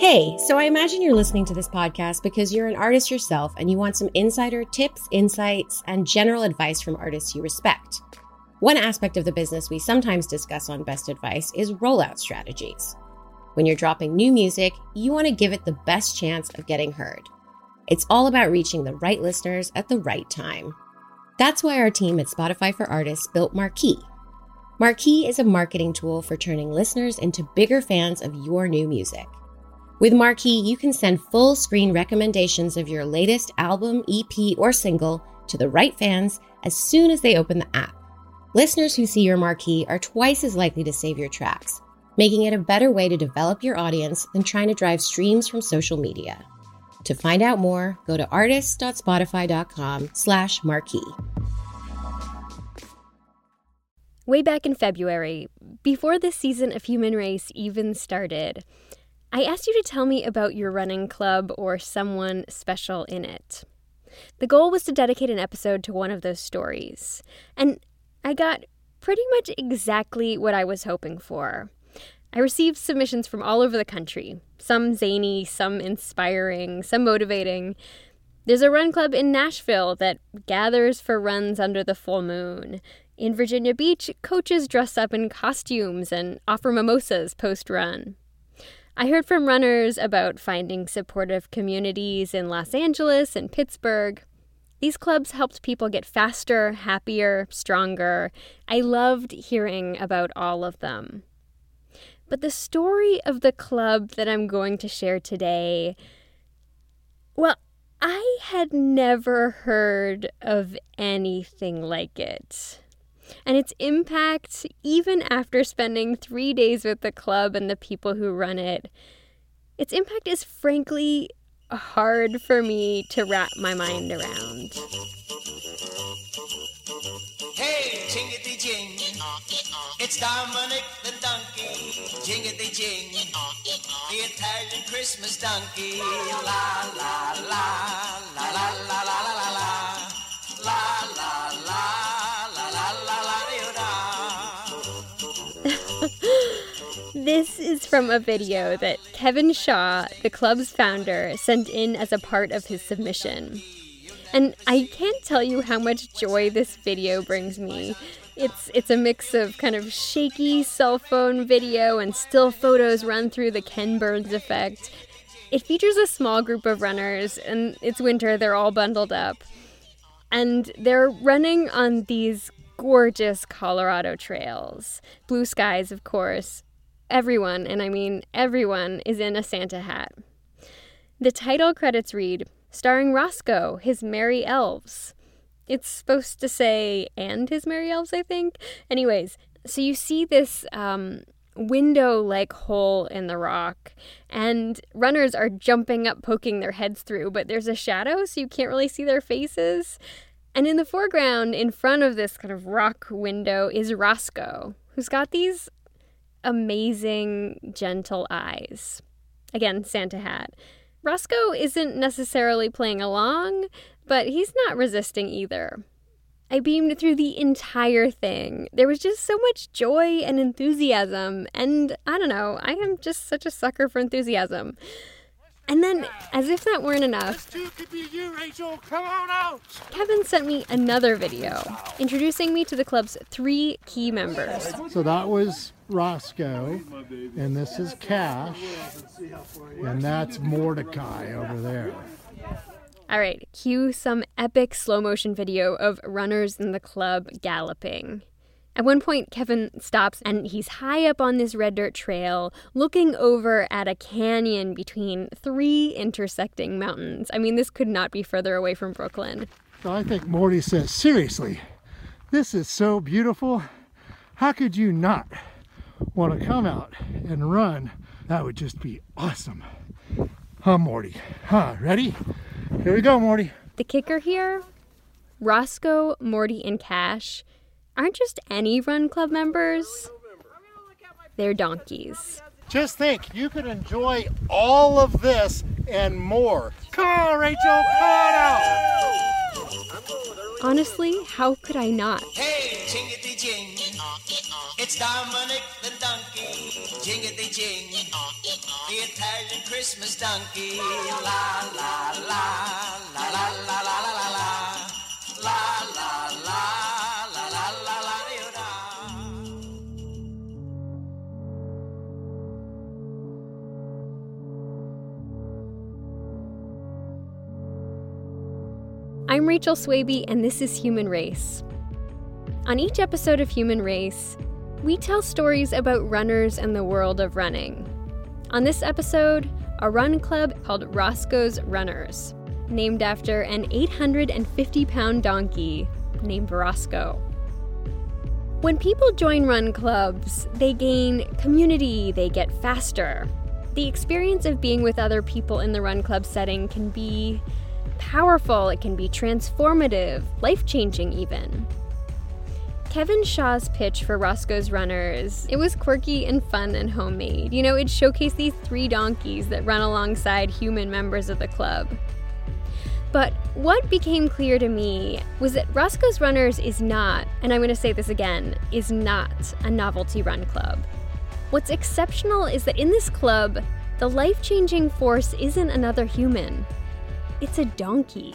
Hey, so I imagine you're listening to this podcast because you're an artist yourself and you want some insider tips, insights, and general advice from artists you respect. One aspect of the business we sometimes discuss on Best Advice is rollout strategies. When you're dropping new music, you want to give it the best chance of getting heard. It's all about reaching the right listeners at the right time. That's why our team at Spotify for Artists built Marquee. Marquee is a marketing tool for turning listeners into bigger fans of your new music. With Marquee, you can send full screen recommendations of your latest album, EP, or single to the right fans as soon as they open the app. Listeners who see your marquee are twice as likely to save your tracks, making it a better way to develop your audience than trying to drive streams from social media. To find out more, go to artists.spotify.com slash marquee. Way back in February, before this season of Human Race even started, I asked you to tell me about your running club or someone special in it. The goal was to dedicate an episode to one of those stories, and I got pretty much exactly what I was hoping for. I received submissions from all over the country, some zany, some inspiring, some motivating. There's a run club in Nashville that gathers for runs under the full moon. In Virginia Beach, coaches dress up in costumes and offer mimosas post run. I heard from runners about finding supportive communities in Los Angeles and Pittsburgh. These clubs helped people get faster, happier, stronger. I loved hearing about all of them. But the story of the club that I'm going to share today, well, I had never heard of anything like it. And its impact, even after spending three days with the club and the people who run it, its impact is frankly hard for me to wrap my mind around. Hey, jingity jing. It's Dominic the donkey. Jingity jing. The Italian Christmas donkey. La la la. La la la la la la la. La la. This is from a video that Kevin Shaw, the club's founder, sent in as a part of his submission. And I can't tell you how much joy this video brings me. It's it's a mix of kind of shaky cell phone video and still photos run through the Ken Burns effect. It features a small group of runners and it's winter, they're all bundled up. And they're running on these gorgeous Colorado trails. Blue skies, of course. Everyone, and I mean everyone, is in a Santa hat. The title credits read starring Roscoe, his merry elves. It's supposed to say, and his merry elves, I think. Anyways, so you see this um, window like hole in the rock, and runners are jumping up, poking their heads through, but there's a shadow, so you can't really see their faces. And in the foreground, in front of this kind of rock window, is Roscoe, who's got these amazing, gentle eyes. Again, Santa hat. Roscoe isn't necessarily playing along, but he's not resisting either. I beamed through the entire thing. There was just so much joy and enthusiasm, and I don't know, I am just such a sucker for enthusiasm. And then, as if that weren't enough, you, Kevin sent me another video introducing me to the club's three key members. So that was Roscoe, and this is Cash, and that's Mordecai over there. All right, cue some epic slow motion video of runners in the club galloping. At one point, Kevin stops and he's high up on this red dirt trail, looking over at a canyon between three intersecting mountains. I mean, this could not be further away from Brooklyn. So I think Morty says, seriously, this is so beautiful. How could you not want to come out and run? That would just be awesome. Huh, Morty? Huh, ready? Here we go, Morty. The kicker here Roscoe, Morty, and Cash aren't just any run club members, they're donkeys. Just think, you could enjoy all of this and more. Come on, Rachel, come on out! Honestly, how could I not? Hey, jingity jing. It's Dominic the donkey. Jingity jing. The Italian Christmas donkey. La la la. La la la la la la la. La la. I'm Rachel Swaby, and this is Human Race. On each episode of Human Race, we tell stories about runners and the world of running. On this episode, a run club called Roscoe's Runners, named after an 850 pound donkey named Roscoe. When people join run clubs, they gain community, they get faster. The experience of being with other people in the run club setting can be powerful, it can be transformative, life changing, even. Kevin Shaw's pitch for Roscoe's Runners, it was quirky and fun and homemade. You know, it showcased these three donkeys that run alongside human members of the club. But what became clear to me was that Roscoe's Runners is not, and I'm going to say this again, is not a novelty run club. What's exceptional is that in this club, the life changing force isn't another human, it's a donkey.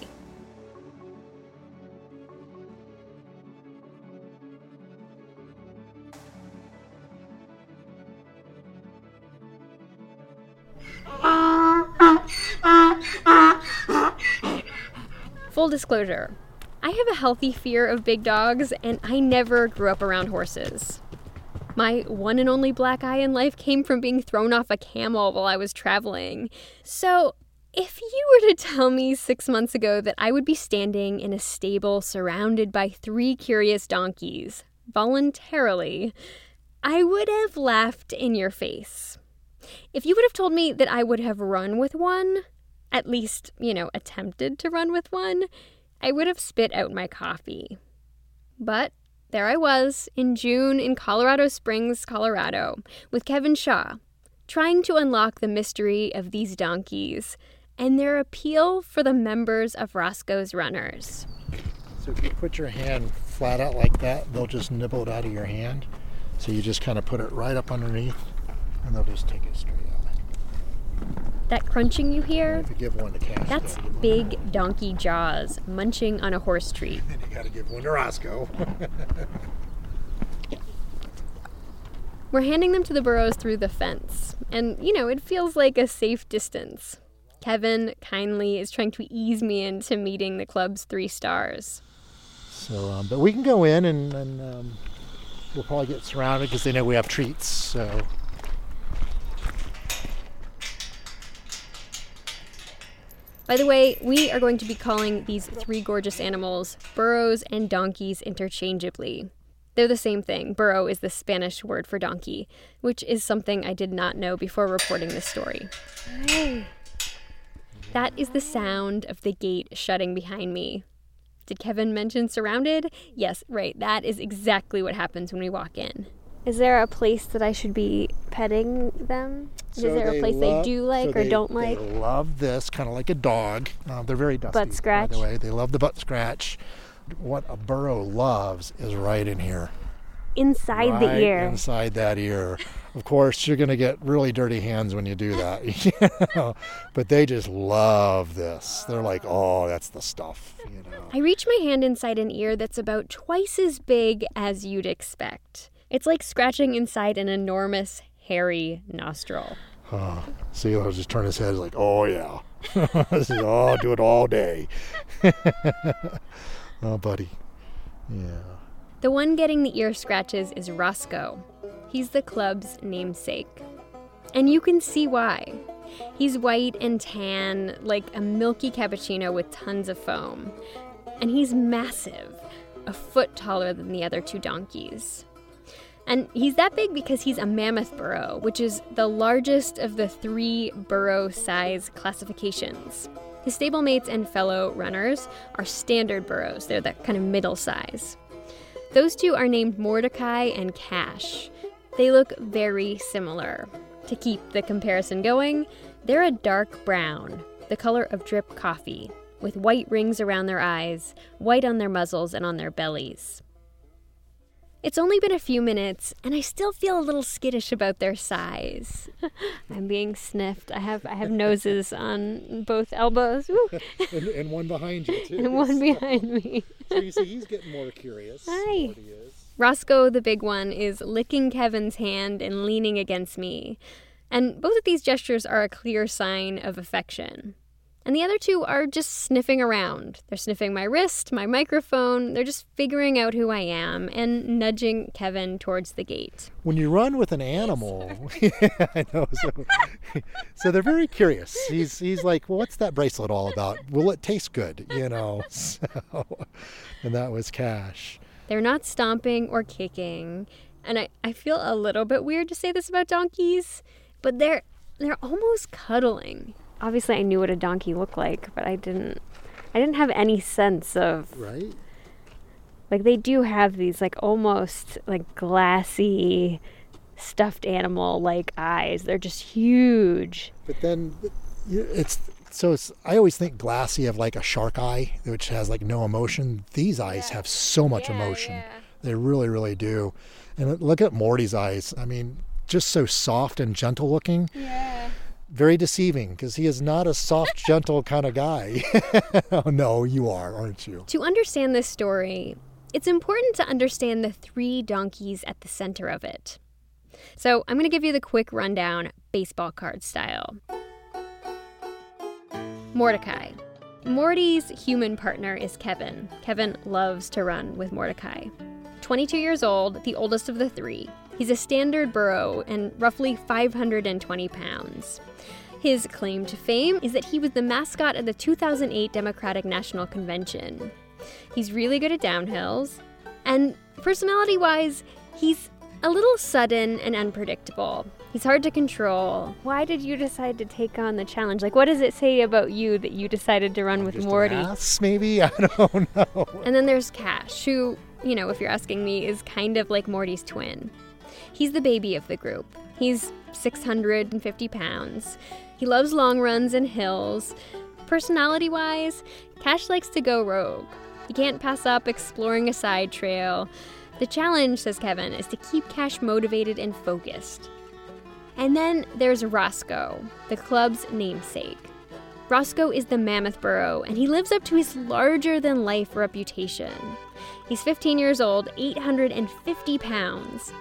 Full disclosure I have a healthy fear of big dogs, and I never grew up around horses. My one and only black eye in life came from being thrown off a camel while I was traveling. So, if you were to tell me six months ago that I would be standing in a stable surrounded by three curious donkeys, voluntarily, I would have laughed in your face. If you would have told me that I would have run with one, at least, you know, attempted to run with one, I would have spit out my coffee. But there I was in June in Colorado Springs, Colorado, with Kevin Shaw, trying to unlock the mystery of these donkeys and their appeal for the members of Roscoe's Runners. So if you put your hand flat out like that, they'll just nibble it out of your hand. So you just kind of put it right up underneath, and they'll just take it straight out. That crunching you hear, you give one to Cash, that's big donkey jaws munching on a horse treat. Then you got to give one to Roscoe. We're handing them to the burros through the fence, and you know, it feels like a safe distance. Kevin kindly is trying to ease me into meeting the club's three stars. so, um, but we can go in, and, and um, we'll probably get surrounded because they know we have treats. So. By the way, we are going to be calling these three gorgeous animals burros and donkeys interchangeably. They're the same thing. Burro is the Spanish word for donkey, which is something I did not know before reporting this story. That is the sound of the gate shutting behind me. Did Kevin mention surrounded? Yes, right. That is exactly what happens when we walk in. Is there a place that I should be petting them? Is there a place love- they do like so or they- don't like? They love this, kind of like a dog. Uh, they're very dusty. Butt scratch? By the way, they love the butt scratch. What a burro loves is right in here. Inside right the ear. Inside that ear. Of course, you're going to get really dirty hands when you do that. you know? But they just love this. They're like, oh, that's the stuff. You know. I reach my hand inside an ear that's about twice as big as you'd expect. It's like scratching inside an enormous, hairy nostril. Oh, see, he'll just turn his head like, oh yeah, this is oh, do it all day. oh, buddy, yeah. The one getting the ear scratches is Roscoe. He's the club's namesake. And you can see why. He's white and tan, like a milky cappuccino with tons of foam. And he's massive, a foot taller than the other two donkeys. And he's that big because he's a mammoth burro, which is the largest of the three burro size classifications. His stablemates and fellow runners are standard burros, they're that kind of middle size. Those two are named Mordecai and Cash. They look very similar. To keep the comparison going, they're a dark brown, the color of drip coffee, with white rings around their eyes, white on their muzzles and on their bellies. It's only been a few minutes, and I still feel a little skittish about their size. I'm being sniffed. I have I have noses on both elbows, and, and one behind you too. and one behind me. so you see, he's getting more curious. Hi. Roscoe, the big one, is licking Kevin's hand and leaning against me. And both of these gestures are a clear sign of affection. And the other two are just sniffing around. They're sniffing my wrist, my microphone, they're just figuring out who I am and nudging Kevin towards the gate. When you run with an animal, yeah, I know. So, so they're very curious. He's he's like, well, what's that bracelet all about? Will it taste good? You know. So, and that was Cash. They're not stomping or kicking. And I, I feel a little bit weird to say this about donkeys, but they're they're almost cuddling. Obviously I knew what a donkey looked like, but I didn't I didn't have any sense of Right. like they do have these like almost like glassy stuffed animal like eyes. They're just huge. But then it's so I always think glassy of like a shark eye, which has like no emotion. These eyes have so much emotion. They really, really do. And look at Morty's eyes. I mean, just so soft and gentle looking. Yeah. Very deceiving because he is not a soft, gentle kind of guy. oh no, you are, aren't you? To understand this story, it's important to understand the three donkeys at the center of it. So, I'm going to give you the quick rundown, baseball card style. Mordecai. Morty's human partner is Kevin. Kevin loves to run with Mordecai. 22 years old, the oldest of the three. He's a standard burro and roughly 520 pounds. His claim to fame is that he was the mascot at the 2008 Democratic National Convention. He's really good at downhills, and personality wise, he's a little sudden and unpredictable. He's hard to control. Why did you decide to take on the challenge? Like, what does it say about you that you decided to run with Morty? ass, maybe? I don't know. And then there's Cash, who, you know, if you're asking me, is kind of like Morty's twin. He's the baby of the group. He's 650 pounds. He loves long runs and hills. Personality wise, Cash likes to go rogue. He can't pass up exploring a side trail. The challenge, says Kevin, is to keep Cash motivated and focused. And then there's Roscoe, the club's namesake. Roscoe is the mammoth burro, and he lives up to his larger than life reputation. He's 15 years old, 850 pounds.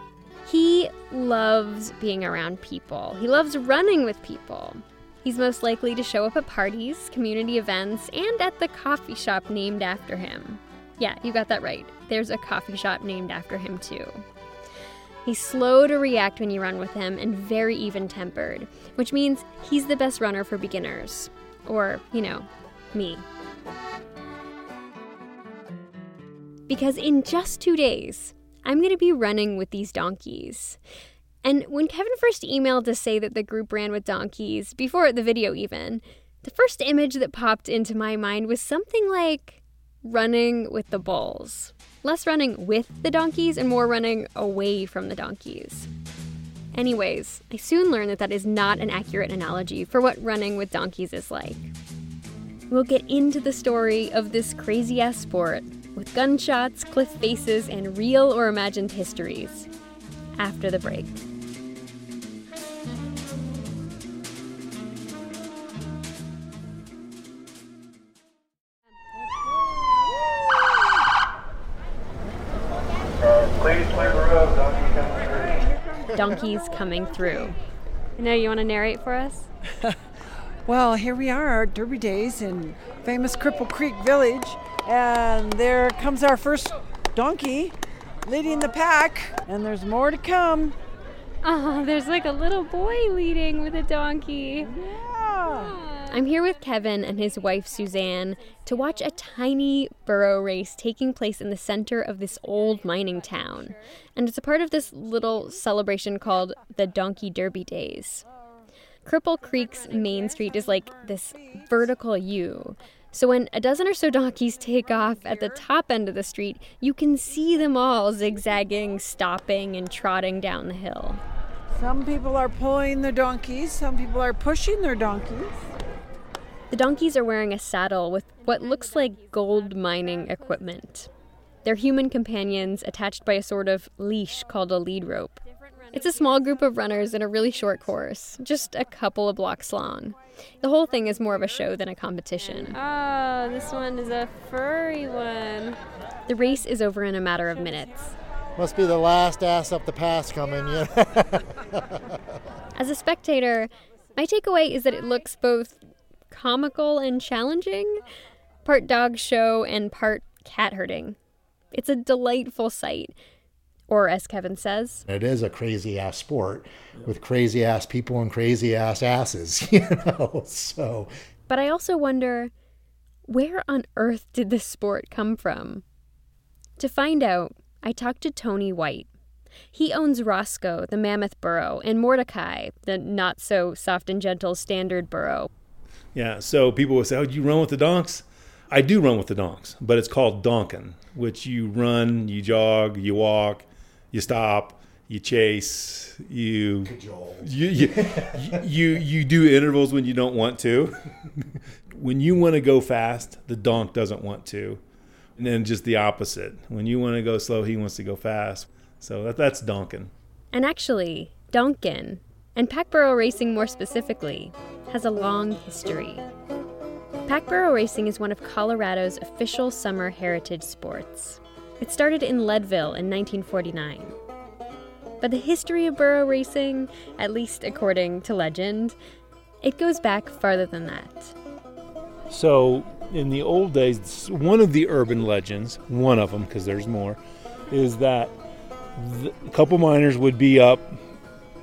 He loves being around people, he loves running with people. He's most likely to show up at parties, community events, and at the coffee shop named after him. Yeah, you got that right. There's a coffee shop named after him, too. He's slow to react when you run with him and very even tempered, which means he's the best runner for beginners. Or, you know, me. Because in just two days, I'm going to be running with these donkeys. And when Kevin first emailed to say that the group ran with donkeys, before the video even, the first image that popped into my mind was something like running with the bulls. Less running with the donkeys and more running away from the donkeys. Anyways, I soon learned that that is not an accurate analogy for what running with donkeys is like. We'll get into the story of this crazy ass sport with gunshots, cliff faces, and real or imagined histories after the break. Donkeys coming through. I know you want to narrate for us? Well, here we are, Derby Days in famous Cripple Creek Village, and there comes our first donkey leading the pack, and there's more to come. Oh, there's like a little boy leading with a donkey. Yeah. I'm here with Kevin and his wife Suzanne to watch a tiny burro race taking place in the center of this old mining town. And it's a part of this little celebration called the Donkey Derby Days. Cripple Creek's main street is like this vertical U. So when a dozen or so donkeys take off at the top end of the street, you can see them all zigzagging, stopping, and trotting down the hill. Some people are pulling their donkeys, some people are pushing their donkeys. The donkeys are wearing a saddle with what looks like gold mining equipment. They're human companions attached by a sort of leash called a lead rope. It's a small group of runners in a really short course, just a couple of blocks long. The whole thing is more of a show than a competition. Oh, this one is a furry one. The race is over in a matter of minutes. Must be the last ass up the pass coming, you know? As a spectator, my takeaway is that it looks both comical and challenging, part dog show and part cat herding. It's a delightful sight. Or, as Kevin says, It is a crazy ass sport with crazy ass people and crazy ass asses, you know? So, but I also wonder where on earth did this sport come from? To find out, I talked to Tony White. He owns Roscoe, the mammoth burro, and Mordecai, the not so soft and gentle standard burro. Yeah, so people will say, "Oh, do you run with the donks?" I do run with the donks, but it's called donking, which you run, you jog, you walk, you stop, you chase, you you, you, you you do intervals when you don't want to. when you want to go fast, the donk doesn't want to, and then just the opposite. When you want to go slow, he wants to go fast. So that, that's donking. And actually, Donkin, and pack burro racing more specifically, has a long history. Pack burro racing is one of Colorado's official summer heritage sports. It started in Leadville in 1949. But the history of burro racing, at least according to legend, it goes back farther than that. So, in the old days, one of the urban legends, one of them, because there's more, is that a couple miners would be up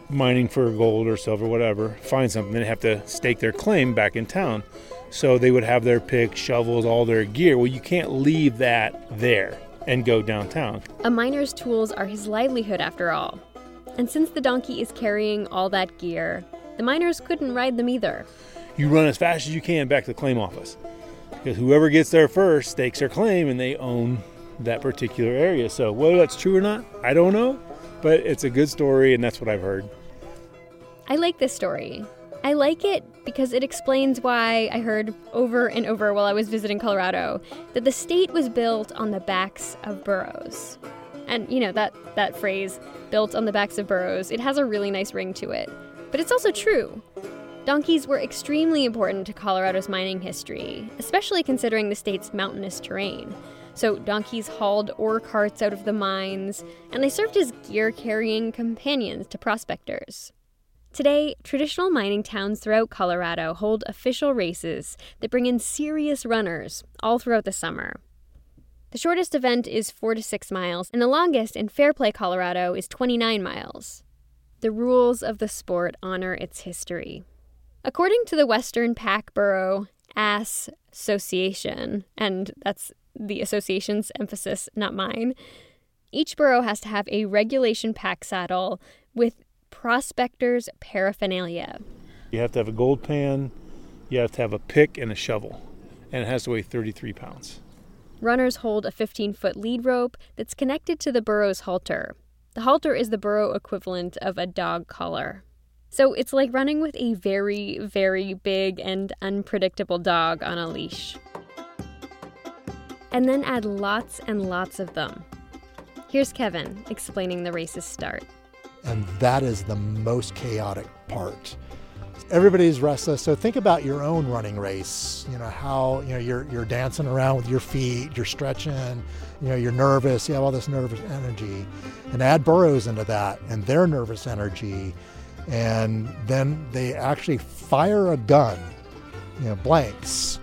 mining for gold or silver, whatever, find something, they have to stake their claim back in town. So they would have their picks, shovels, all their gear. Well, you can't leave that there and go downtown. A miner's tools are his livelihood, after all. And since the donkey is carrying all that gear, the miners couldn't ride them either. You run as fast as you can back to the claim office. Because whoever gets there first stakes their claim and they own that particular area. So whether that's true or not, I don't know. But it's a good story and that's what I've heard. I like this story. I like it because it explains why I heard over and over while I was visiting Colorado that the state was built on the backs of burros. And you know that that phrase built on the backs of burros, it has a really nice ring to it. But it's also true. Donkeys were extremely important to Colorado's mining history, especially considering the state's mountainous terrain. So, donkeys hauled ore carts out of the mines, and they served as gear carrying companions to prospectors. Today, traditional mining towns throughout Colorado hold official races that bring in serious runners all throughout the summer. The shortest event is 4 to 6 miles, and the longest in Fairplay, Colorado is 29 miles. The rules of the sport honor its history. According to the Western Pack Burro Ass Association, and that's the association's emphasis, not mine, each burro has to have a regulation pack saddle with prospector's paraphernalia. You have to have a gold pan, you have to have a pick and a shovel, and it has to weigh 33 pounds. Runners hold a 15 foot lead rope that's connected to the burro's halter. The halter is the burro equivalent of a dog collar. So it's like running with a very, very big and unpredictable dog on a leash. And then add lots and lots of them. Here's Kevin explaining the race's start. And that is the most chaotic part. Everybody's restless, so think about your own running race. You know how you know you're you're dancing around with your feet, you're stretching, you know you're nervous, you have all this nervous energy, and add burros into that and their nervous energy, and then they actually fire a gun, you know blanks,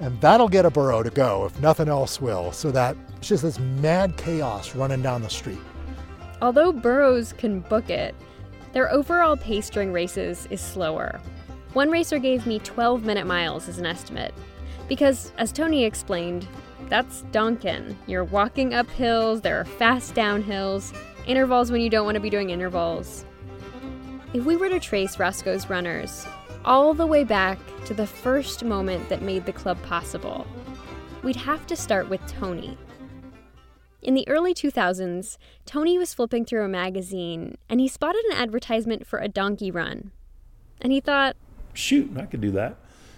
and that'll get a burro to go if nothing else will. So that it's just this mad chaos running down the street. Although burros can book it, their overall pace during races is slower. One racer gave me 12 minute miles as an estimate. Because, as Tony explained, that's Donkin. You're walking up hills, there are fast downhills, intervals when you don't want to be doing intervals. If we were to trace Roscoe's runners all the way back to the first moment that made the club possible, we'd have to start with Tony. In the early 2000s, Tony was flipping through a magazine and he spotted an advertisement for a donkey run. And he thought, Shoot, I could do that.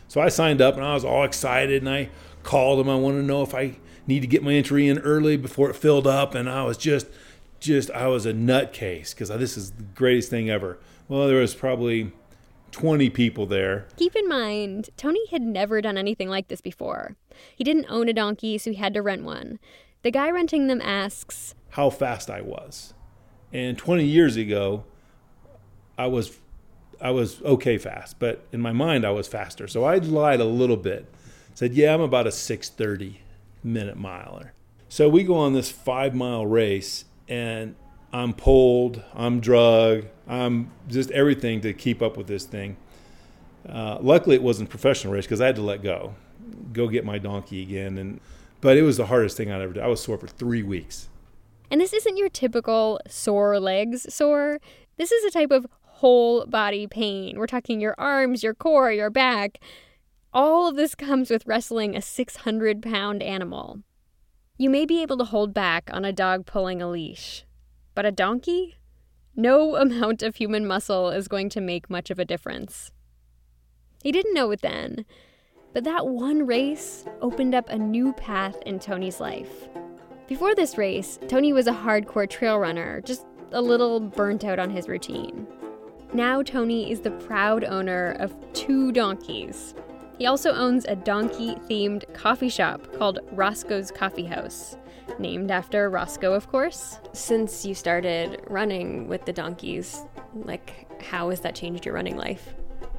So I signed up and I was all excited and I called him. I wanted to know if I need to get my entry in early before it filled up, and I was just, just I was a nutcase because this is the greatest thing ever. Well, there was probably 20 people there. Keep in mind, Tony had never done anything like this before. He didn't own a donkey, so he had to rent one. The guy renting them asks, how fast I was. And 20 years ago, I was I was okay fast, but in my mind I was faster. So I lied a little bit. Said, "Yeah, I'm about a 6:30 minute miler." So we go on this 5-mile race and I'm pulled, I'm drug, I'm just everything to keep up with this thing. Uh, luckily, it wasn't a professional race because I had to let go, go get my donkey again, and but it was the hardest thing I'd ever done. I was sore for three weeks. And this isn't your typical sore legs sore. This is a type of whole body pain. We're talking your arms, your core, your back. All of this comes with wrestling a 600 pound animal. You may be able to hold back on a dog pulling a leash, but a donkey? No amount of human muscle is going to make much of a difference. He didn't know it then, but that one race opened up a new path in Tony's life. Before this race, Tony was a hardcore trail runner, just a little burnt out on his routine. Now, Tony is the proud owner of two donkeys. He also owns a donkey themed coffee shop called Roscoe's Coffee House, named after Roscoe, of course. Since you started running with the donkeys, like, how has that changed your running life?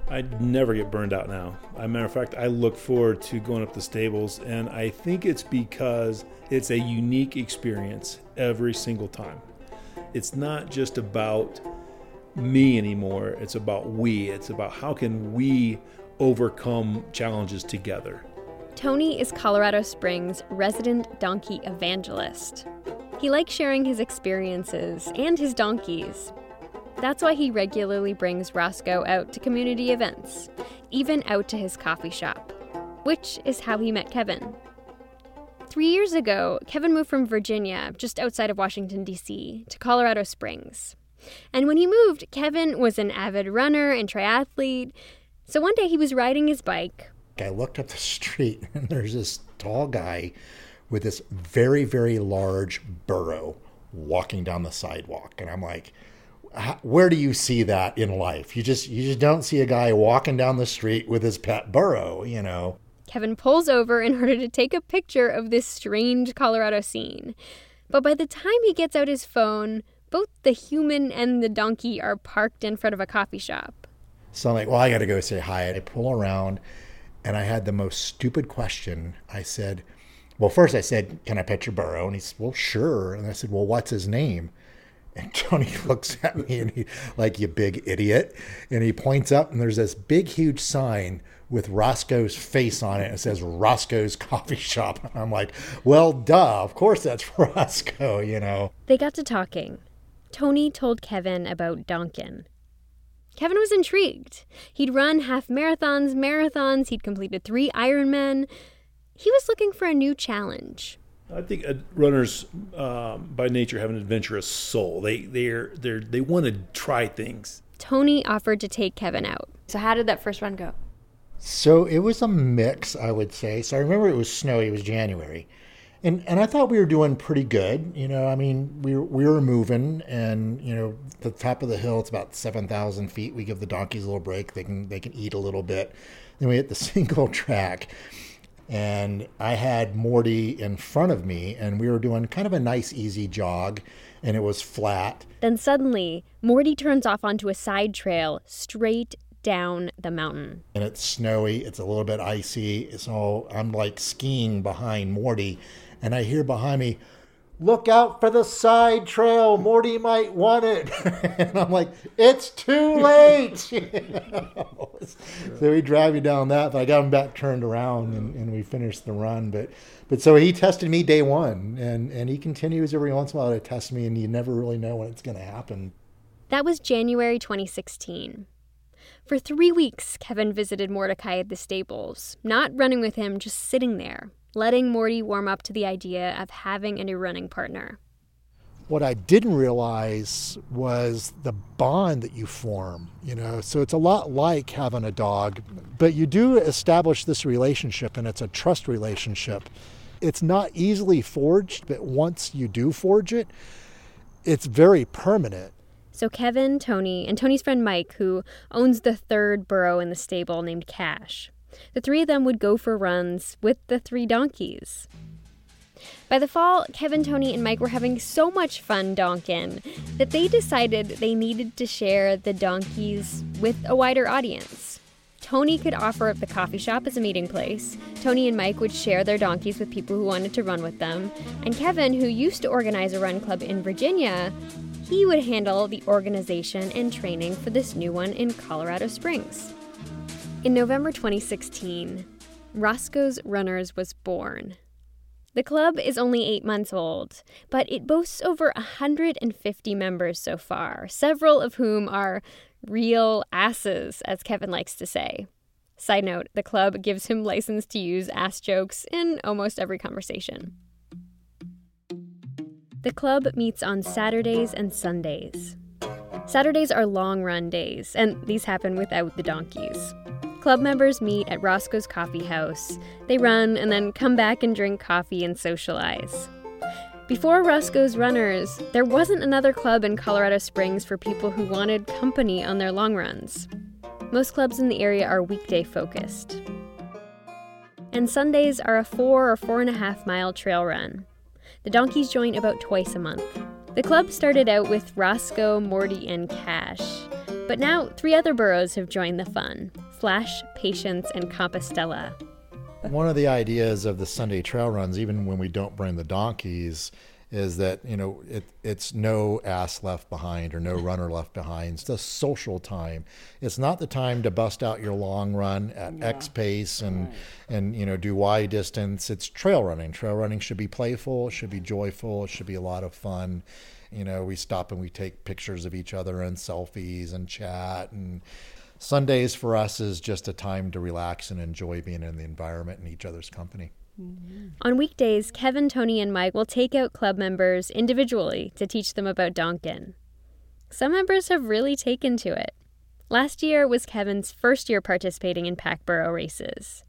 I never get burned out now. As a matter of fact, I look forward to going up the stables, and I think it's because it's a unique experience every single time. It's not just about me anymore, it's about we. It's about how can we overcome challenges together. Tony is Colorado Springs' resident donkey evangelist. He likes sharing his experiences and his donkeys, that's why he regularly brings Roscoe out to community events, even out to his coffee shop, which is how he met Kevin. Three years ago, Kevin moved from Virginia, just outside of Washington, D.C., to Colorado Springs. And when he moved, Kevin was an avid runner and triathlete. So one day he was riding his bike. I looked up the street and there's this tall guy with this very, very large burro walking down the sidewalk. And I'm like, where do you see that in life? You just you just don't see a guy walking down the street with his pet burro, you know. Kevin pulls over in order to take a picture of this strange Colorado scene. But by the time he gets out his phone, both the human and the donkey are parked in front of a coffee shop. So I'm like, well, I got to go say hi. I pull around and I had the most stupid question. I said, well, first I said, can I pet your burro? And he said, well, sure. And I said, well, what's his name? And Tony looks at me and he, like, you big idiot. And he points up and there's this big, huge sign with Roscoe's face on it. It says Roscoe's Coffee Shop. And I'm like, well, duh, of course that's Roscoe, you know. They got to talking. Tony told Kevin about Donkin. Kevin was intrigued. He'd run half marathons, marathons, he'd completed three Ironmen. He was looking for a new challenge. I think uh, runners um, by nature have an adventurous soul. They they're they they want to try things. Tony offered to take Kevin out. So how did that first run go? So it was a mix, I would say. So I remember it was snowy. It was January, and and I thought we were doing pretty good. You know, I mean, we were, we were moving, and you know, the top of the hill. It's about seven thousand feet. We give the donkeys a little break. They can they can eat a little bit. Then we hit the single track and I had Morty in front of me, and we were doing kind of a nice, easy jog, and it was flat. Then suddenly, Morty turns off onto a side trail straight down the mountain. And it's snowy, it's a little bit icy, so I'm like skiing behind Morty, and I hear behind me, look out for the side trail. Morty might want it. and I'm like, it's too late. so he drive me down that, but I got him back turned around and, and, we finished the run. But but so he tested me day one and, and he continues every once in a while to test me and you never really know when it's gonna happen. That was January 2016. For three weeks, Kevin visited Mordecai at the stables, not running with him, just sitting there, letting Morty warm up to the idea of having a new running partner. What I didn't realize was the bond that you form, you know. So it's a lot like having a dog, but you do establish this relationship and it's a trust relationship. It's not easily forged, but once you do forge it, it's very permanent. So Kevin, Tony, and Tony's friend Mike, who owns the third burro in the stable named Cash, the three of them would go for runs with the three donkeys. By the fall, Kevin, Tony, and Mike were having so much fun donkin that they decided they needed to share the donkeys with a wider audience. Tony could offer up the coffee shop as a meeting place. Tony and Mike would share their donkeys with people who wanted to run with them. And Kevin, who used to organize a run club in Virginia, he would handle the organization and training for this new one in Colorado Springs. In November 2016, Roscoe's Runners was born. The club is only eight months old, but it boasts over 150 members so far, several of whom are real asses, as Kevin likes to say. Side note the club gives him license to use ass jokes in almost every conversation. The club meets on Saturdays and Sundays. Saturdays are long run days, and these happen without the donkeys. Club members meet at Roscoe's Coffee House. They run and then come back and drink coffee and socialize. Before Roscoe's Runners, there wasn't another club in Colorado Springs for people who wanted company on their long runs. Most clubs in the area are weekday focused. And Sundays are a four or four and a half mile trail run. The donkeys join about twice a month. The club started out with Roscoe, Morty, and Cash, but now three other burros have joined the fun Flash, Patience, and Compostela. One of the ideas of the Sunday trail runs, even when we don't bring the donkeys, is that you know it, it's no ass left behind or no runner left behind. It's the social time. It's not the time to bust out your long run at X pace and and you know do Y distance. It's trail running. Trail running should be playful. It should be joyful. It should be a lot of fun. You know, we stop and we take pictures of each other and selfies and chat and Sundays for us is just a time to relax and enjoy being in the environment and each other's company. On weekdays, Kevin, Tony, and Mike will take out club members individually to teach them about Donkin. Some members have really taken to it. Last year was Kevin's first year participating in pack burro races.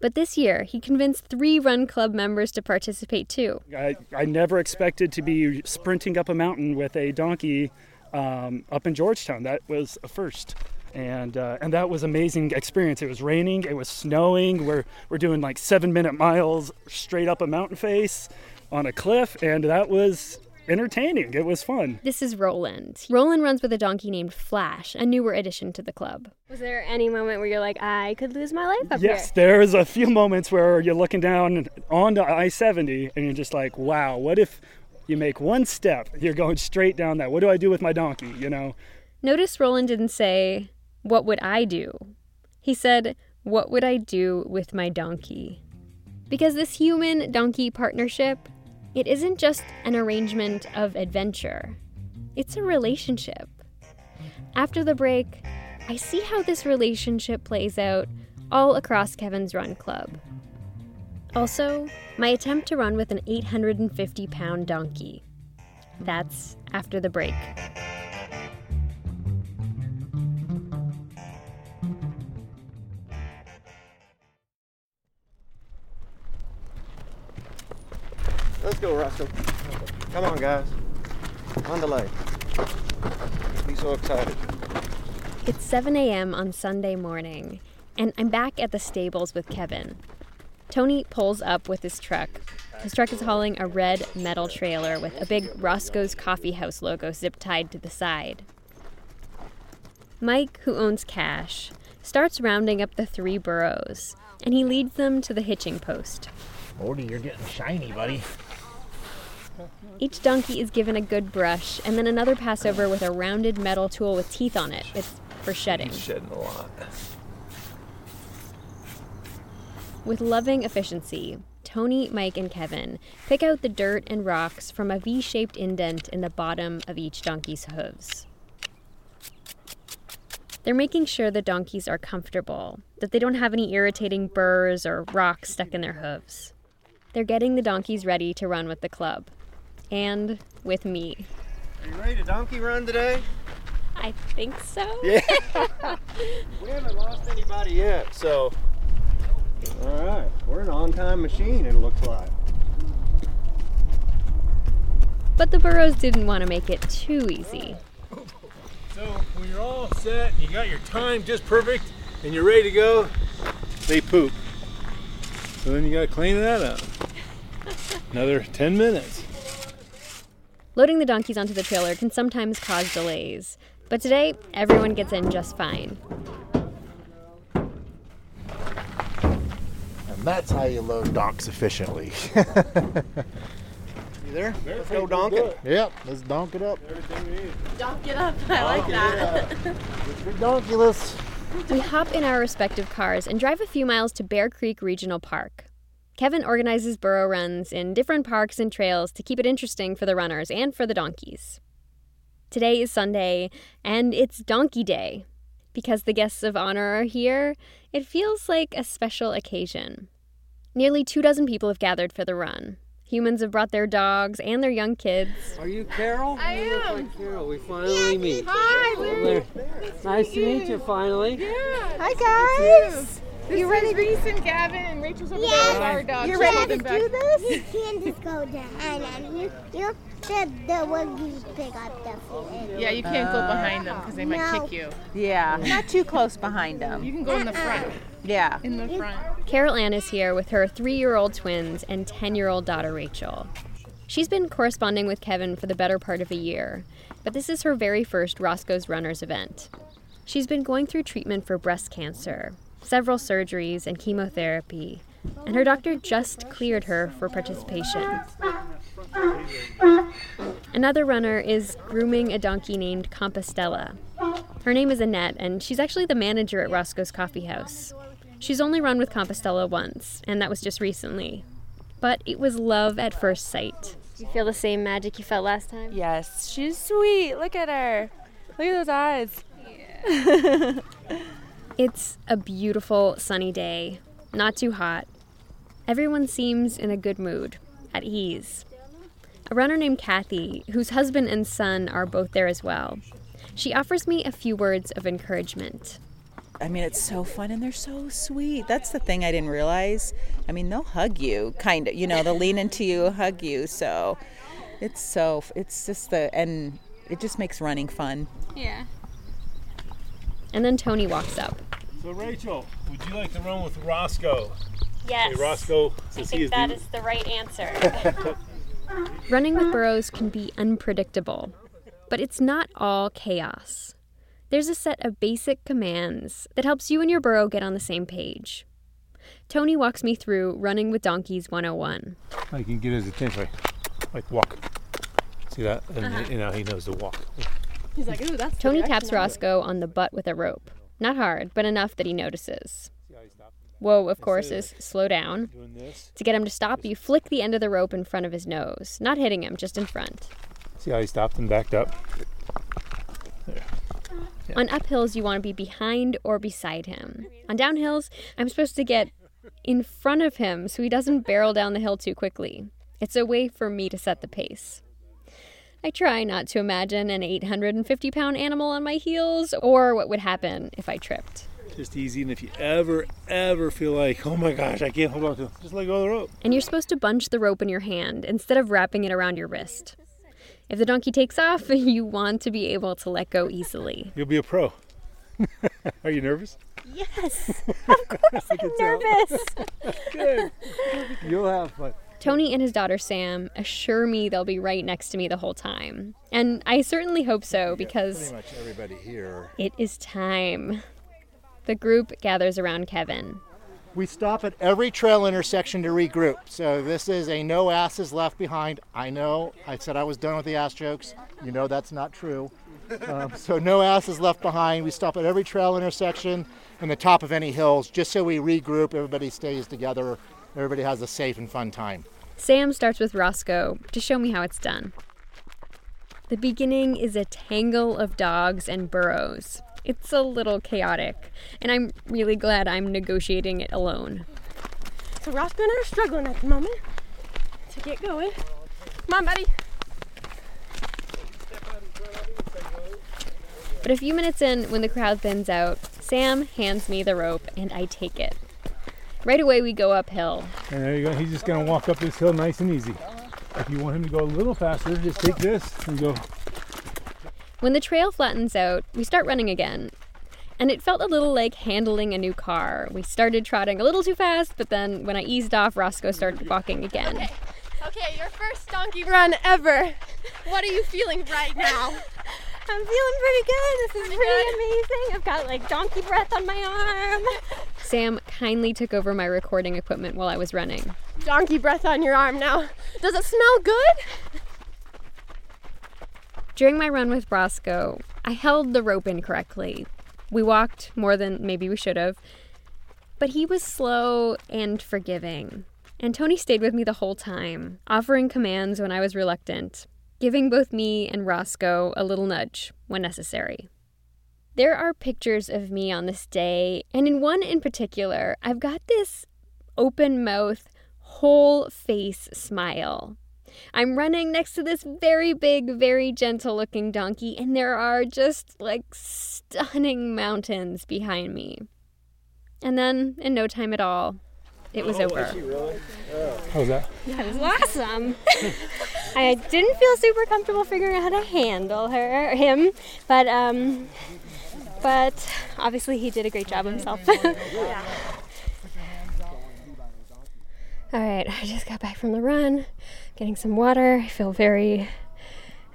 But this year, he convinced three Run Club members to participate too. I, I never expected to be sprinting up a mountain with a donkey um, up in Georgetown. That was a first. And, uh, and that was amazing experience. It was raining, it was snowing. We're, we're doing like seven minute miles straight up a mountain face on a cliff, and that was entertaining. It was fun. This is Roland. Roland runs with a donkey named Flash, a newer addition to the club. Was there any moment where you're like, I could lose my life up Yes, here? there's a few moments where you're looking down onto I 70 and you're just like, wow, what if you make one step? You're going straight down that. What do I do with my donkey? You know? Notice Roland didn't say, What would I do? He said, What would I do with my donkey? Because this human donkey partnership, it isn't just an arrangement of adventure, it's a relationship. After the break, I see how this relationship plays out all across Kevin's Run Club. Also, my attempt to run with an 850 pound donkey. That's after the break. Let's go, Roscoe. Come on, guys. On delay. Be so excited. It's 7 a.m. on Sunday morning, and I'm back at the stables with Kevin. Tony pulls up with his truck. His truck is hauling a red metal trailer with a big Roscoe's Coffee House logo zip tied to the side. Mike, who owns Cash, starts rounding up the three burros, and he leads them to the hitching post. Morty, you're getting shiny, buddy. Each donkey is given a good brush, and then another pass over with a rounded metal tool with teeth on it. It's for shedding. shedding a lot. With loving efficiency, Tony, Mike, and Kevin pick out the dirt and rocks from a V shaped indent in the bottom of each donkey's hooves. They're making sure the donkeys are comfortable, that they don't have any irritating burrs or rocks stuck in their hooves. They're getting the donkeys ready to run with the club. And with me. Are you ready to donkey run today? I think so. Yeah. we haven't lost anybody yet, so. All right, we're an on time machine, it looks like. But the burros didn't want to make it too easy. So when you're all set and you got your time just perfect and you're ready to go, they poop. So then you gotta clean that up. Another 10 minutes. Loading the donkeys onto the trailer can sometimes cause delays, but today everyone gets in just fine. And that's how you load donks efficiently. You there? Let's go donking. yep, let's donk it up. Don't get up. I like that. Donkulous. We hop in our respective cars and drive a few miles to Bear Creek Regional Park. Kevin organizes burro runs in different parks and trails to keep it interesting for the runners and for the donkeys. Today is Sunday, and it's Donkey Day. Because the guests of honor are here, it feels like a special occasion. Nearly two dozen people have gathered for the run. Humans have brought their dogs and their young kids. Are you Carol? I You look am. like Carol. We finally meet. Hi, There. Nice to meet you finally. Yeah. Hi guys. This You is ready? Reese and Gavin and Rachel's over Yes. there with our dog. You She's ready to back. do this? You can't just go down. And you, you, the, the one you pick up the food. Yeah, you can't go behind them because they might kick you. Yeah, not too close behind them. You can go in the front. Uh-uh. Yeah. In the front. Carol Ann is here with her three year old twins and 10 year old daughter Rachel. She's been corresponding with Kevin for the better part of a year, but this is her very first Roscoe's Runners event. She's been going through treatment for breast cancer, several surgeries, and chemotherapy, and her doctor just cleared her for participation. Another runner is grooming a donkey named Compostela. Her name is Annette, and she's actually the manager at Roscoe's Coffee House. She's only run with Compostela once, and that was just recently. But it was love at first sight. Do you feel the same magic you felt last time? Yes, she's sweet. Look at her. Look at those eyes. Yeah. It's a beautiful sunny day, not too hot. Everyone seems in a good mood, at ease. A runner named Kathy, whose husband and son are both there as well. She offers me a few words of encouragement. I mean, it's so fun and they're so sweet. That's the thing I didn't realize. I mean, they'll hug you, kind of. You know, they'll lean into you, hug you. So it's so, it's just the, and it just makes running fun. Yeah. And then Tony walks up. So Rachel, would you like to run with Roscoe? Yes. Hey, Roscoe, I since he think is that the- is the right answer. Running with burros can be unpredictable, but it's not all chaos. There's a set of basic commands that helps you and your burro get on the same page. Tony walks me through Running with Donkeys 101. I can get his attention. Like, like walk. See that? And Uh-huh. you know he knows to walk. He's like, ooh, that's Tony taps I. Roscoe on the butt with a rope. Not hard, but enough that he notices. Whoa, of course, is slow down. To get him to stop, you flick the end of the rope in front of his nose, not hitting him, just in front. See how he stopped and backed up? On uphills, you want to be behind or beside him. On downhills, I'm supposed to get in front of him so he doesn't barrel down the hill too quickly. It's a way for me to set the pace. I try not to imagine an 850 pound animal on my heels or what would happen if I tripped. Just easy. And if you ever, ever feel like, oh my gosh, I can't hold on to it, just let go of the rope. And you're supposed to bunch the rope in your hand instead of wrapping it around your wrist. If the donkey takes off, you want to be able to let go easily. You'll be a pro. Are you nervous? Yes, of course I'm nervous. Good. You'll have fun. Tony and his daughter Sam assure me they'll be right next to me the whole time. And I certainly hope so because Pretty much everybody here. it is time. The group gathers around Kevin. We stop at every trail intersection to regroup. So this is a no asses left behind. I know I said I was done with the ass jokes. You know that's not true. Um, so no asses left behind. We stop at every trail intersection and the top of any hills just so we regroup. Everybody stays together. Everybody has a safe and fun time. Sam starts with Roscoe to show me how it's done. The beginning is a tangle of dogs and burros. It's a little chaotic, and I'm really glad I'm negotiating it alone. So Roscoe and I are struggling at the moment to get going. Come on, buddy. But a few minutes in, when the crowd thins out, Sam hands me the rope and I take it. Right away, we go uphill. And there you go. He's just gonna walk up this hill nice and easy. If you want him to go a little faster, just take this and go. When the trail flattens out, we start running again. And it felt a little like handling a new car. We started trotting a little too fast, but then when I eased off, Roscoe started walking again. Okay. Okay, your first donkey run ever. What are you feeling right now? I'm feeling pretty good. This is pretty amazing. I've got like donkey breath on my arm. Sam kindly took over my recording equipment while I was running. Donkey breath on your arm now. Does it smell good? During my run with Roscoe, I held the rope incorrectly. We walked more than maybe we should have, but he was slow and forgiving. And Tony stayed with me the whole time, offering commands when I was reluctant, giving both me and Roscoe a little nudge when necessary. There are pictures of me on this day, and in one in particular, I've got this open mouth, whole face smile. I'm running next to this very big, very gentle looking donkey, and there are just like stunning mountains behind me. And then, in no time at all, it was over. How was that? That was awesome. I didn't feel super comfortable figuring out how to handle her, him, but um, but obviously he did a great job himself. All right, I just got back from the run, getting some water. I feel very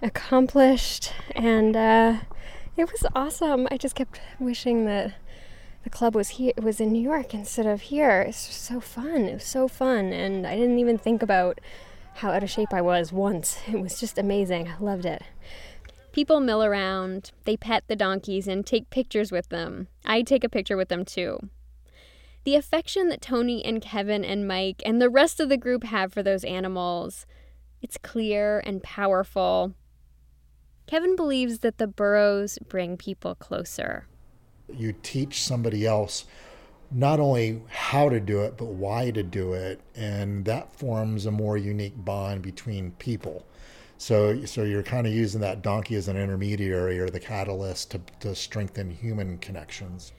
accomplished, and uh, it was awesome. I just kept wishing that the club was here, was in New York instead of here. It's so fun. It was so fun, and I didn't even think about how out of shape I was once. It was just amazing. I loved it. People mill around, they pet the donkeys and take pictures with them. I take a picture with them too. The affection that Tony and Kevin and Mike and the rest of the group have for those animals, it's clear and powerful. Kevin believes that the burros bring people closer. You teach somebody else not only how to do it, but why to do it, and that forms a more unique bond between people. So, so you're kind of using that donkey as an intermediary or the catalyst to, to strengthen human connections.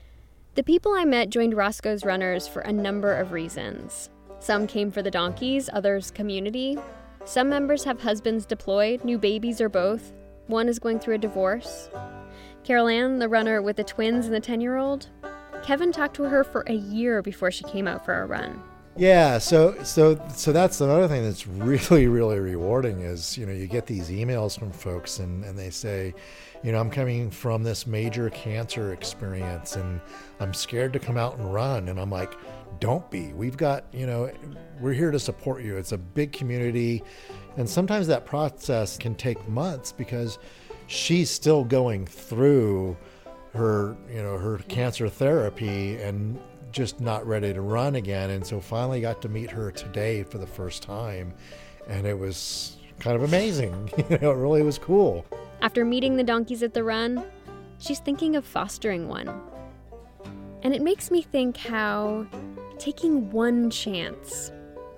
The people I met joined Roscoe's runners for a number of reasons. Some came for the donkeys, others community. Some members have husbands deployed, new babies, or both. One is going through a divorce. Carol Ann, the runner with the twins and the 10 year old, Kevin talked to her for a year before she came out for a run. Yeah, so so so that's another thing that's really really rewarding is you know you get these emails from folks and and they say, you know I'm coming from this major cancer experience and I'm scared to come out and run and I'm like, don't be. We've got you know we're here to support you. It's a big community, and sometimes that process can take months because she's still going through her you know her cancer therapy and just not ready to run again and so finally got to meet her today for the first time and it was kind of amazing you know it really was cool After meeting the donkeys at the run, she's thinking of fostering one. And it makes me think how taking one chance,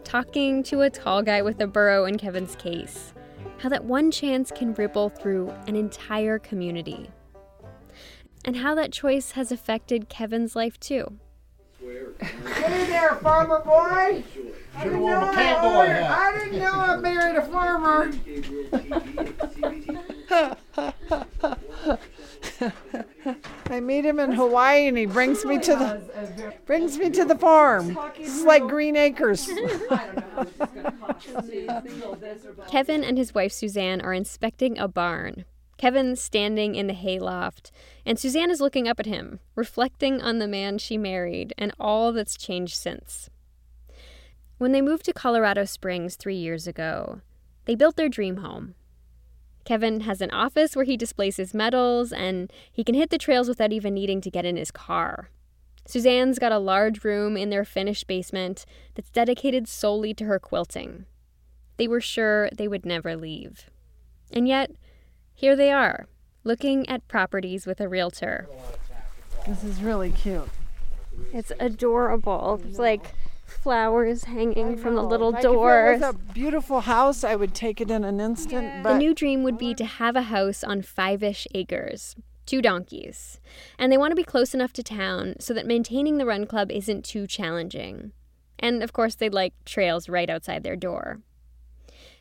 talking to a tall guy with a burro in Kevin's case, how that one chance can ripple through an entire community. And how that choice has affected Kevin's life too. Hey there, farmer boy. I didn't, know I. I didn't know I married a farmer. I meet him in Hawaii, and he brings me to the brings me to the farm. This is like Green Acres. Kevin and his wife Suzanne are inspecting a barn. Kevin's standing in the hayloft, and Suzanne is looking up at him, reflecting on the man she married and all that's changed since. When they moved to Colorado Springs three years ago, they built their dream home. Kevin has an office where he displays his medals, and he can hit the trails without even needing to get in his car. Suzanne's got a large room in their finished basement that's dedicated solely to her quilting. They were sure they would never leave. And yet, here they are, looking at properties with a realtor. This is really cute. It's adorable. There's like flowers hanging from the little Like doors. If it was a beautiful house, I would take it in an instant. But The new dream would be to have a house on five ish acres, two donkeys, and they want to be close enough to town so that maintaining the run club isn't too challenging. And of course, they'd like trails right outside their door.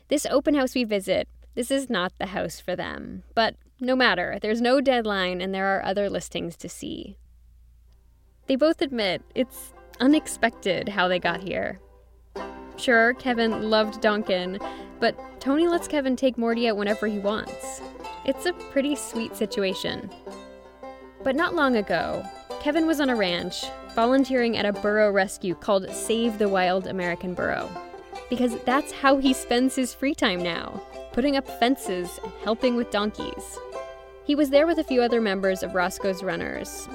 This open house we visit, this is not the house for them. But no matter, there's no deadline and there are other listings to see. They both admit it's unexpected how they got here. Sure, Kevin loved Duncan, but Tony lets Kevin take Morty out whenever he wants. It's a pretty sweet situation. But not long ago, Kevin was on a ranch, volunteering at a burro rescue called Save the Wild American Burro. Because that's how he spends his free time now, putting up fences and helping with donkeys. He was there with a few other members of Roscoe's Runners.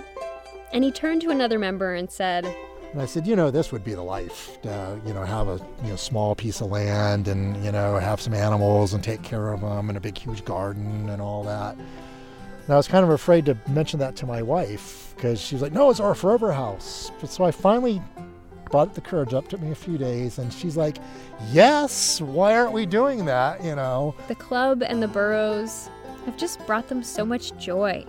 And he turned to another member and said, And I said, you know, this would be the life. To, you know, have a you know small piece of land and you know have some animals and take care of them and a big huge garden and all that. And I was kind of afraid to mention that to my wife because she was like, no, it's our forever house. But so I finally brought the courage up. Took me a few days, and she's like, yes. Why aren't we doing that? You know. The club and the burros have just brought them so much joy.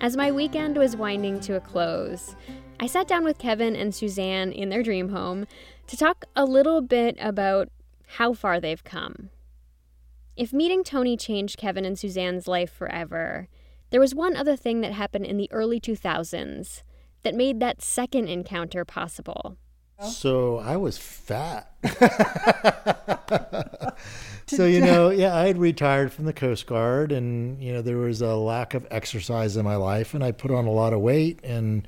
As my weekend was winding to a close, I sat down with Kevin and Suzanne in their dream home to talk a little bit about how far they've come. If meeting Tony changed Kevin and Suzanne's life forever, there was one other thing that happened in the early 2000s that made that second encounter possible. So I was fat. so you know, yeah, I had retired from the Coast Guard, and you know there was a lack of exercise in my life, and I put on a lot of weight. And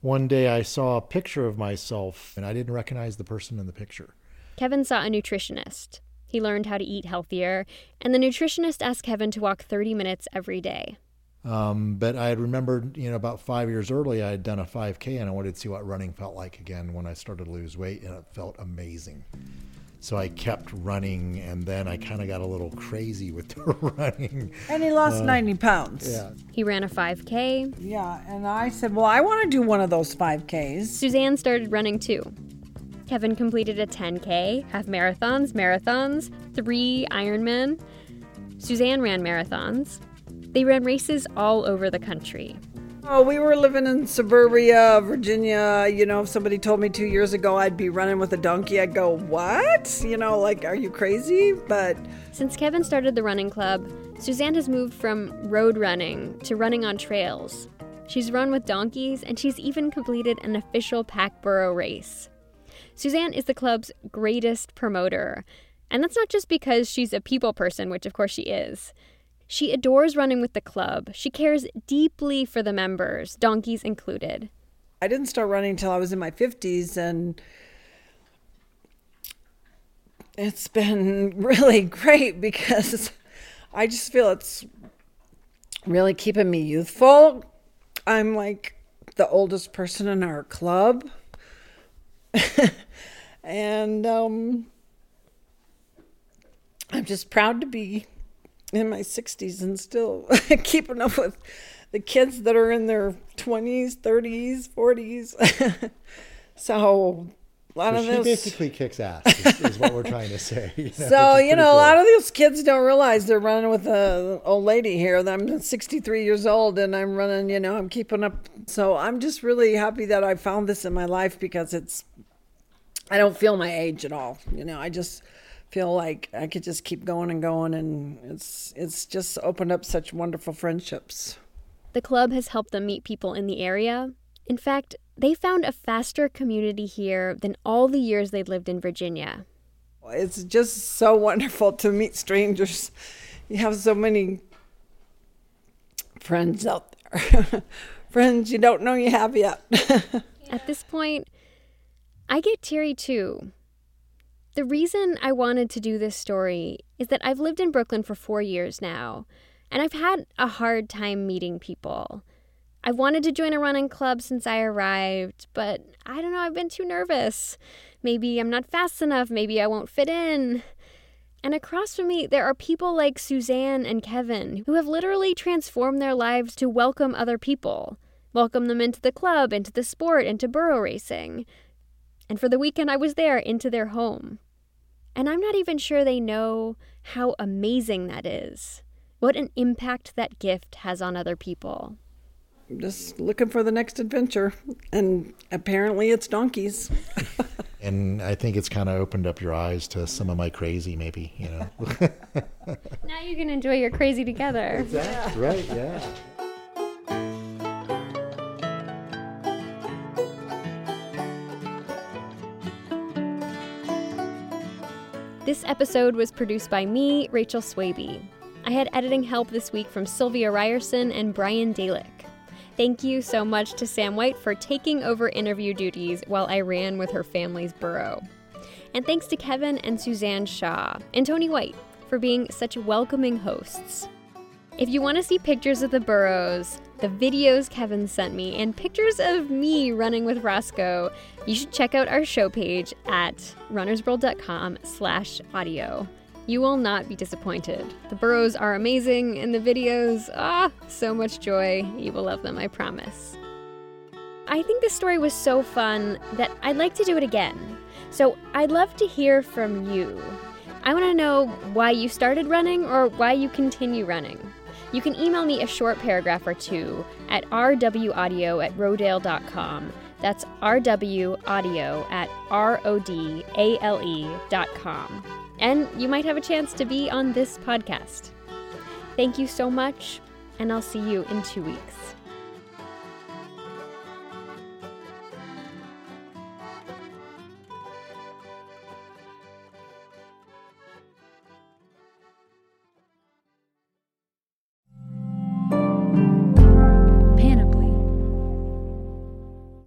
one day I saw a picture of myself, and I didn't recognize the person in the picture. Kevin saw a nutritionist. He learned how to eat healthier, and the nutritionist asked Kevin to walk 30 minutes every day. Um, but I had remembered, you know, about five years early, I had done a 5K and I wanted to see what running felt like again when I started to lose weight, and it felt amazing. So I kept running, and then I kind of got a little crazy with the running. And he lost Uh, 90 pounds. Yeah. He ran a 5K. Yeah, and I said, Well, I want to do one of those 5Ks. Suzanne started running too. Kevin completed a 10K, half marathons, marathons, three Ironman. Suzanne ran marathons. They ran races all over the country. Oh, we were living in suburbia, Virginia. You know, if somebody told me two years ago I'd be running with a donkey, I'd go, What? You know, like, are you crazy? But Since Kevin started the running club, Suzanne has moved from road running to running on trails. She's run with donkeys, and she's even completed an official pack burro race. Suzanne is the club's greatest promoter. And that's not just because she's a people person, which of course she is. She adores running with the club. She cares deeply for the members, donkeys included. I didn't start running until I was in my 50s, and it's been really great because I just feel it's really keeping me youthful. I'm like the oldest person in our club. and um, I'm just proud to be in my 60s and still keeping up with the kids that are in their 20s, 30s, 40s. so a lot So of she those. basically kicks ass, is, is what we're trying to say. you know, So you know, a lot of those kids don't realize they're running with a old lady here. That I'm 63 years old and I'm running. You know, I'm keeping up. So I'm just really happy that I found this in my life because it's. I don't feel my age at all. You know, I just feel like I could just keep going and going, and it's it's just opened up such wonderful friendships. The club has helped them meet people in the area. In fact, they found a faster community here than all the years they'd lived in Virginia. It's just so wonderful to meet strangers. You have so many friends out there. friends you don't know you have yet. At this point, I get teary too. The reason I wanted to do this story is that I've lived in Brooklyn for four years now, and I've had a hard time meeting people. I've wanted to join a running club since I arrived, but I don't know, I've been too nervous. Maybe I'm not fast enough, maybe I won't fit in. And across from me, there are people like Suzanne and Kevin who have literally transformed their lives to welcome other people, welcome them into the club, into the sport, into burro racing. And for the weekend I was there, into their home. And I'm not even sure they know how amazing that is. What an impact that gift has on other people. Just looking for the next adventure, and apparently it's donkeys. And I think it's kind of opened up your eyes to some of my crazy, maybe, you know. Now you can enjoy your crazy together. Exactly, right, yeah. This episode was produced by me, Rachel Swaby. I had editing help this week from Sylvia Ryerson and Brian Dalick. Thank you so much to Sam White for taking over interview duties while I ran with her family's burro. And thanks to Kevin and Suzanne Shaw and Tony White for being such welcoming hosts. If you want to see pictures of the burros, the videos Kevin sent me, and pictures of me running with Roscoe, you should check out our show page at runnersworld.com slash audio. You will not be disappointed. The burros are amazing, and the videos, ah, so much joy. You will love them, I promise. I think this story was so fun that I'd like to do it again. So I'd love to hear from you. I want to know why you started running or why you continue running. You can email me a short paragraph or two at rwaudio at rodale.com. That's rwaudio at r-o-d-a-l-e dot com. And you might have a chance to be on this podcast. Thank you so much, and I'll see you in two weeks.